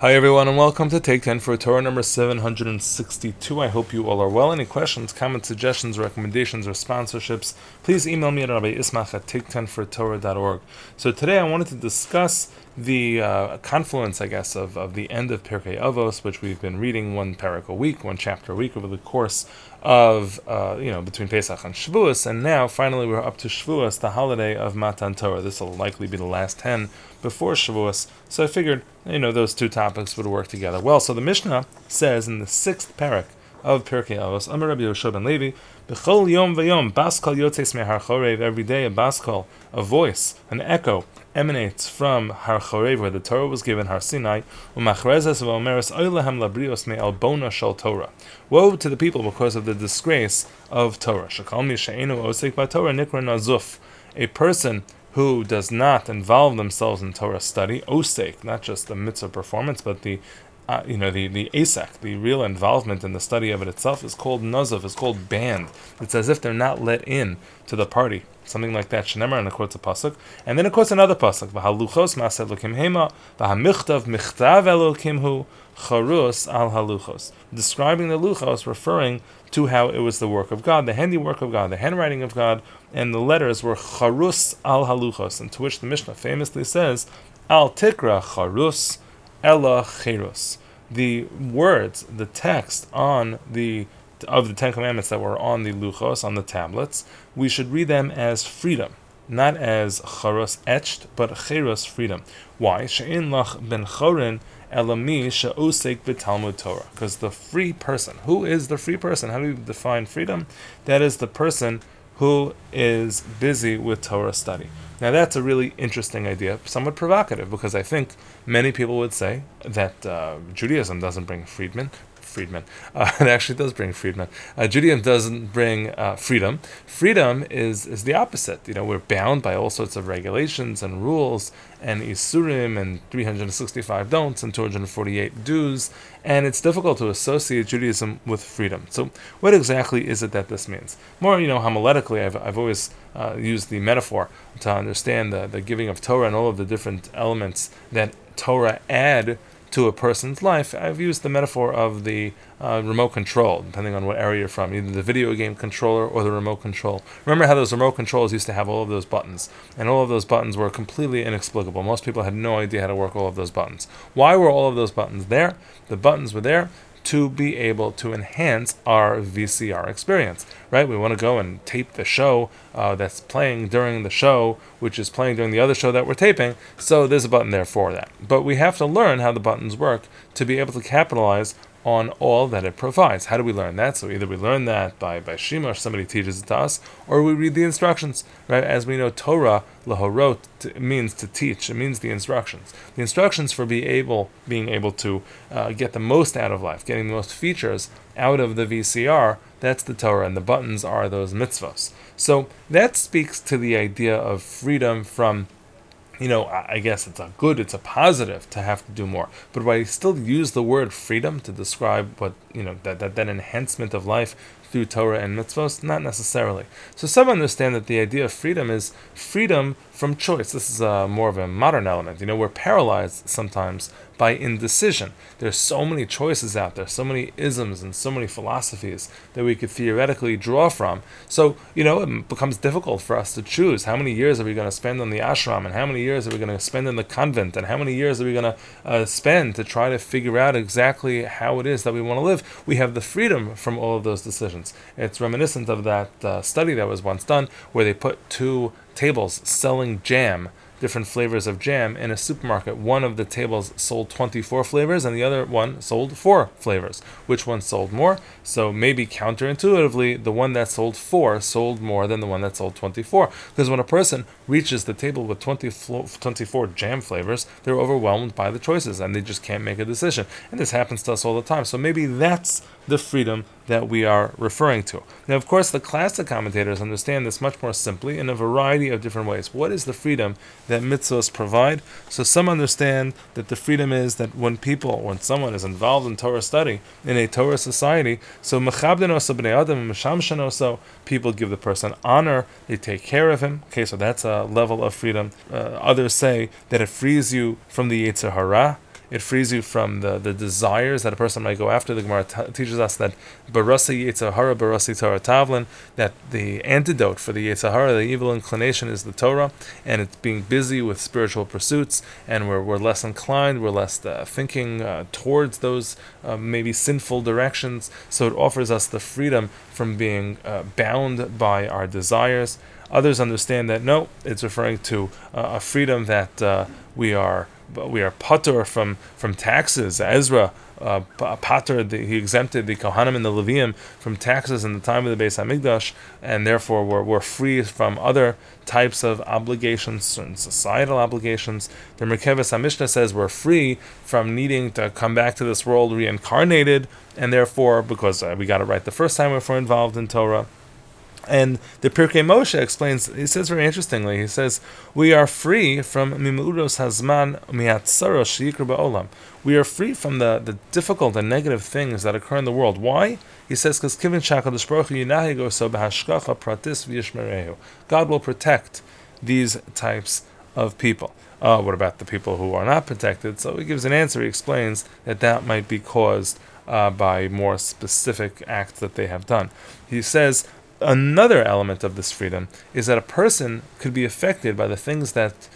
Hi, everyone, and welcome to Take 10 for Torah number 762. I hope you all are well. Any questions, comments, suggestions, recommendations, or sponsorships, please email me at Rabbi Ismach at take10fortorah.org. So today I wanted to discuss the uh, confluence, I guess, of, of the end of Pirkei Avos, which we've been reading one parak a week, one chapter a week over the course of, uh, you know, between Pesach and Shavuos, and now finally we're up to Shavuos, the holiday of Matan Torah. This will likely be the last 10 before Shavuos, so I figured, you know, those two topics would work together well. So the Mishnah says in the sixth parak, of Pirkei Avos. Amar Rabbi Yehoshua ben Levi, B'chol yom v'yom, baskal yotes mehar chorev, every day a baskal, a voice, an echo, emanates from Har where the Torah was given, Har Sinai, umachrezes v'omeres oilehem labrios me'albona shal Torah. Woe to the people because of the disgrace of Torah. Shakal mi she'enu osek Torah nikra nazuf. A person who does not involve themselves in Torah study, osek, not just the mitzvah performance, but the uh, you know, the, the ASAC, the real involvement in the study of it itself, is called nazov, is called banned. It's as if they're not let in to the party. Something like that. Shenemar and it quotes a pasuk, and then it quotes another pasuk. V'haluchos ma'aseh elokim hema, v'hamichtav michtav hu, charus al haluchos. Describing the luchos, referring to how it was the work of God, the handiwork of God, the handwriting of God, and the letters were charus al haluchos, and to which the Mishnah famously says, al tikra charus ella cherus the words, the text on the of the Ten Commandments that were on the luchos, on the tablets, we should read them as freedom, not as charos etched, but cheros freedom. Why? She'in lach ben chorin elami she'osek b'talmud Torah. Because the free person, who is the free person? How do you define freedom? That is the person who is busy with Torah study. Now, that's a really interesting idea, somewhat provocative, because I think many people would say that uh, Judaism doesn't bring freedmen, Friedman. Uh, it actually does bring Friedman. Uh, Judaism doesn't bring uh, freedom. Freedom is is the opposite. You know, we're bound by all sorts of regulations and rules and isurim and 365 don'ts and 248 do's, and it's difficult to associate Judaism with freedom. So, what exactly is it that this means? More, you know, homiletically, I've, I've always uh, used the metaphor to understand the, the giving of Torah and all of the different elements that Torah add to a person's life, I've used the metaphor of the uh, remote control, depending on what area you're from, either the video game controller or the remote control. Remember how those remote controls used to have all of those buttons, and all of those buttons were completely inexplicable. Most people had no idea how to work all of those buttons. Why were all of those buttons there? The buttons were there to be able to enhance our VCR experience, right? We want to go and tape the show uh, that's playing during the show, which is playing during the other show that we're taping. So there's a button there for that. But we have to learn how the buttons work to be able to capitalize on all that it provides. How do we learn that? So either we learn that by, by Shima, or somebody teaches it to us, or we read the instructions. Right? As we know, Torah, lahorot, means to teach. It means the instructions. The instructions for being able, being able to uh, get the most out of life, getting the most features out of the VCR, that's the Torah, and the buttons are those mitzvahs. So that speaks to the idea of freedom from you know, I guess it's a good, it's a positive to have to do more. But I still use the word freedom to describe what, you know, that, that, that enhancement of life through Torah and mitzvahs? Not necessarily. So some understand that the idea of freedom is freedom from choice. This is a, more of a modern element. You know, we're paralyzed sometimes by indecision. There's so many choices out there, so many isms and so many philosophies that we could theoretically draw from. So, you know, it becomes difficult for us to choose how many years are we going to spend on the ashram and how many years are we going to spend in the convent and how many years are we going to uh, spend to try to figure out exactly how it is that we want to live. We have the freedom from all of those decisions. It's reminiscent of that uh, study that was once done where they put two tables selling jam different flavors of jam in a supermarket. One of the tables sold 24 flavors and the other one sold 4 flavors. Which one sold more? So maybe counterintuitively, the one that sold 4 sold more than the one that sold 24. Because when a person reaches the table with 20 24 jam flavors, they're overwhelmed by the choices and they just can't make a decision. And this happens to us all the time. So maybe that's the freedom that we are referring to. Now, of course, the classic commentators understand this much more simply in a variety of different ways. What is the freedom that mitzvahs provide? So, some understand that the freedom is that when people, when someone is involved in Torah study in a Torah society, so people give the person honor, they take care of him. Okay, so that's a level of freedom. Uh, others say that it frees you from the Yetzer Hara It frees you from the, the desires that a person might go after. The Gemara t- teaches us that barasi Yetzer Hara barasi Torah tavlin, that the antidote for the Yetzer Hara, the evil inclination, is the Torah, and it's being busy with spiritual pursuits, and we're, we're less inclined, we're less uh, thinking uh, towards those uh, maybe sinful directions. So it offers us the freedom from being uh, bound by our desires. Others understand that no, it's referring to uh, a freedom that uh, we are we are patur from from taxes. Ezra uh, patur he exempted the kohanim and the leviim from taxes in the time of the Beis Hamikdash, and therefore we're, we're free from other types of obligations, certain societal obligations. The Merkeves Hamishna says we're free from needing to come back to this world reincarnated, and therefore because uh, we got it right the first time if we're involved in Torah. And the Pirkei Moshe explains, he says very interestingly, he says, We are free from Mimuros Hazman Ba'olam. We are free from the, the difficult and negative things that occur in the world. Why? He says, because so Pratis. God will protect these types of people. Uh, what about the people who are not protected? So he gives an answer. He explains that that might be caused uh, by more specific acts that they have done. He says another element of this freedom is that a person could be affected by the things that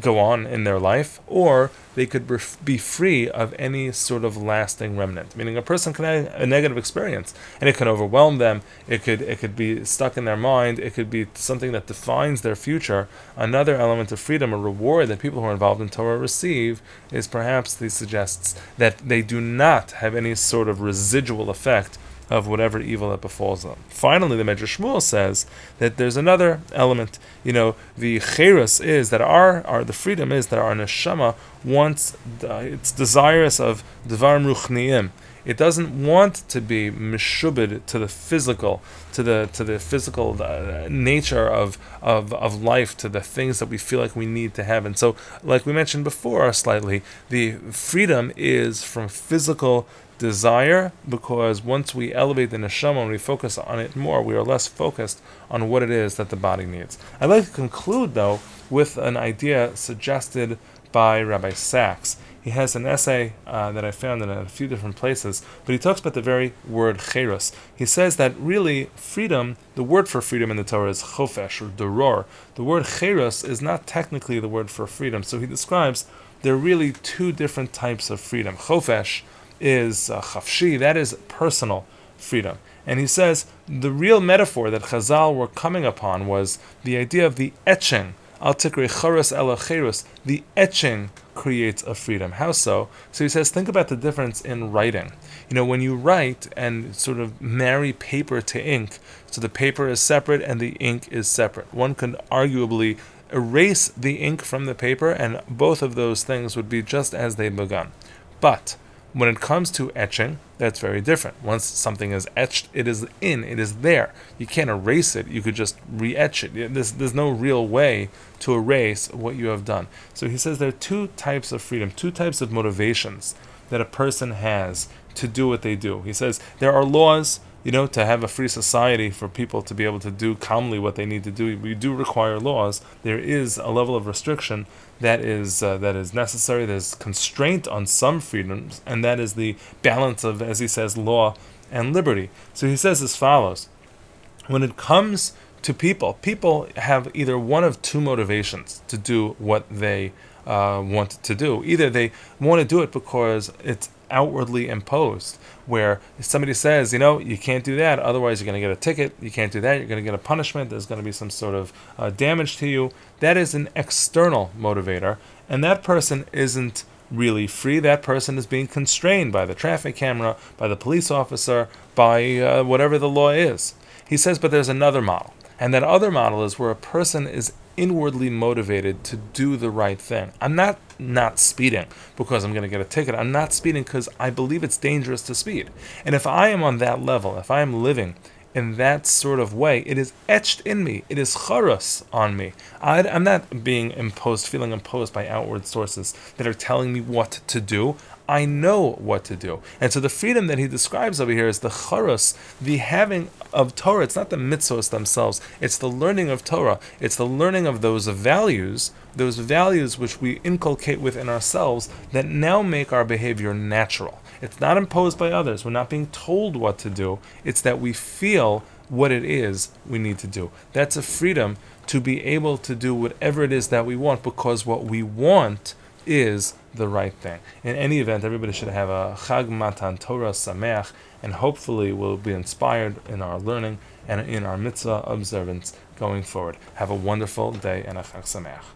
go on in their life, or they could be free of any sort of lasting remnant. Meaning, a person can have a negative experience, and it can overwhelm them. It could it could be stuck in their mind. It could be something that defines their future. Another element of freedom, a reward that people who are involved in Torah receive, is perhaps he suggests that they do not have any sort of residual effect of whatever evil that befalls them. Finally, the Medrash Shmuel says that there's another element. You know, the cherus is that our, our the freedom is that our neshama wants, uh, it's desirous of devar ruchniim. It doesn't want to be mishubid to the physical, to the to the physical uh, nature of, of of life, to the things that we feel like we need to have. And so, like we mentioned before, slightly, the freedom is from physical desire because once we elevate the neshama and we focus on it more, we are less focused on what it is that the body needs. I'd like to conclude though with an idea suggested by Rabbi Sacks. He has an essay uh, that I found in a few different places, but he talks about the very word cherus. He says that really freedom, the word for freedom in the Torah is chofesh or doror. The word cherus is not technically the word for freedom. So he describes there are really two different types of freedom. Chofesh is uh, chafshi, that is personal freedom. And he says the real metaphor that Chazal were coming upon was the idea of the etching. Al tikri. The etching creates a freedom. How so? So he says, think about the difference in writing. You know, when you write and sort of marry paper to ink, so the paper is separate and the ink is separate. One can arguably erase the ink from the paper, and both of those things would be just as they begun. But when it comes to etching, that's very different. Once something is etched, it is in, it is there. You can't erase it. You could just re-etch it. There's, there's no real way to erase what you have done. So he says there are two types of freedom, two types of motivations that a person has to do what they do. He says there are laws you know, to have a free society for people to be able to do calmly what they need to do, we do require laws. There is a level of restriction that is uh, that is necessary. There's constraint on some freedoms, and that is the balance of, as he says, law and liberty. So he says as follows: When it comes to people, people have either one of two motivations to do what they uh, want to do. Either they want to do it because it's outwardly imposed, where somebody says, you know, you can't do that, otherwise you're going to get a ticket, you can't do that, you're going to get a punishment, there's going to be some sort of uh, damage to you. That is an external motivator, and that person isn't really free. That person is being constrained by the traffic camera, by the police officer, by uh, whatever the law is. He says, but there's another model. And that other model is where a person is inwardly motivated to do the right thing. I'm not not speeding because I'm going to get a ticket. I'm not speeding because I believe it's dangerous to speed. And if I am on that level, if I am living in that sort of way, it is etched in me. It is charas on me. I, am not being imposed, feeling imposed by outward sources that are telling me what to do. I know what to do. And so the freedom that he describes over here is the charos, the having of Torah. It's not the mitzvahs themselves, it's the learning of Torah. It's the learning of those values, those values which we inculcate within ourselves that now make our behavior natural. It's not imposed by others. We're not being told what to do. It's that we feel what it is we need to do. That's a freedom to be able to do whatever it is that we want because what we want is the right thing. In any event, everybody should have a Chag Matan Torah Sameach, and hopefully we'll be inspired in our learning and in our mitzvah observance going forward. Have a wonderful day and a Chag Sameach.